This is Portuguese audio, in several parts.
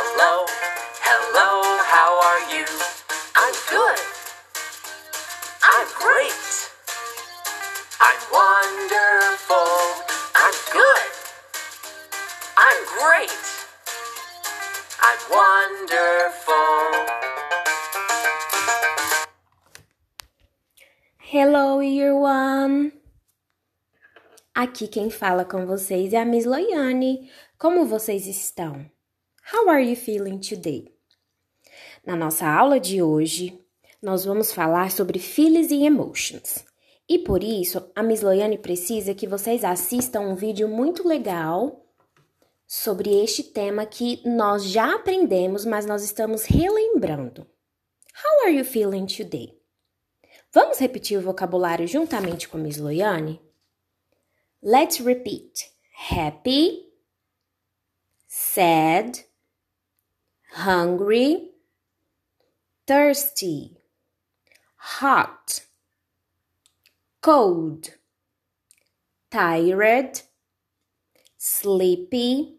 Hello, hello, how are you? I'm good. I'm great. I'm wonderful. I'm good. I'm great. I'm wonderful. Hello, everyone. Aqui quem fala com vocês é a Miss Loiane. Como vocês estão? How are you feeling today? Na nossa aula de hoje, nós vamos falar sobre feelings e emotions. E por isso, a Miss Loiane precisa que vocês assistam um vídeo muito legal sobre este tema que nós já aprendemos, mas nós estamos relembrando. How are you feeling today? Vamos repetir o vocabulário juntamente com a Miss Loiane? Let's repeat. Happy, sad, hungry, thirsty, hot, cold, tired, sleepy,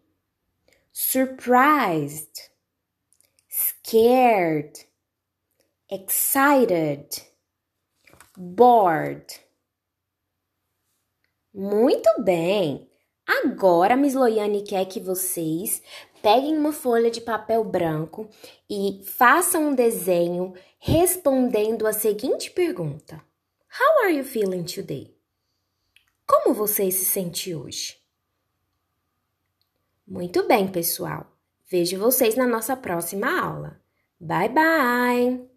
surprised, scared, excited bored. Muito bem! Agora Miss Loiane quer que vocês peguem uma folha de papel branco e façam um desenho respondendo a seguinte pergunta: How are you feeling today? Como você se sente hoje? Muito bem, pessoal. Vejo vocês na nossa próxima aula. Bye bye!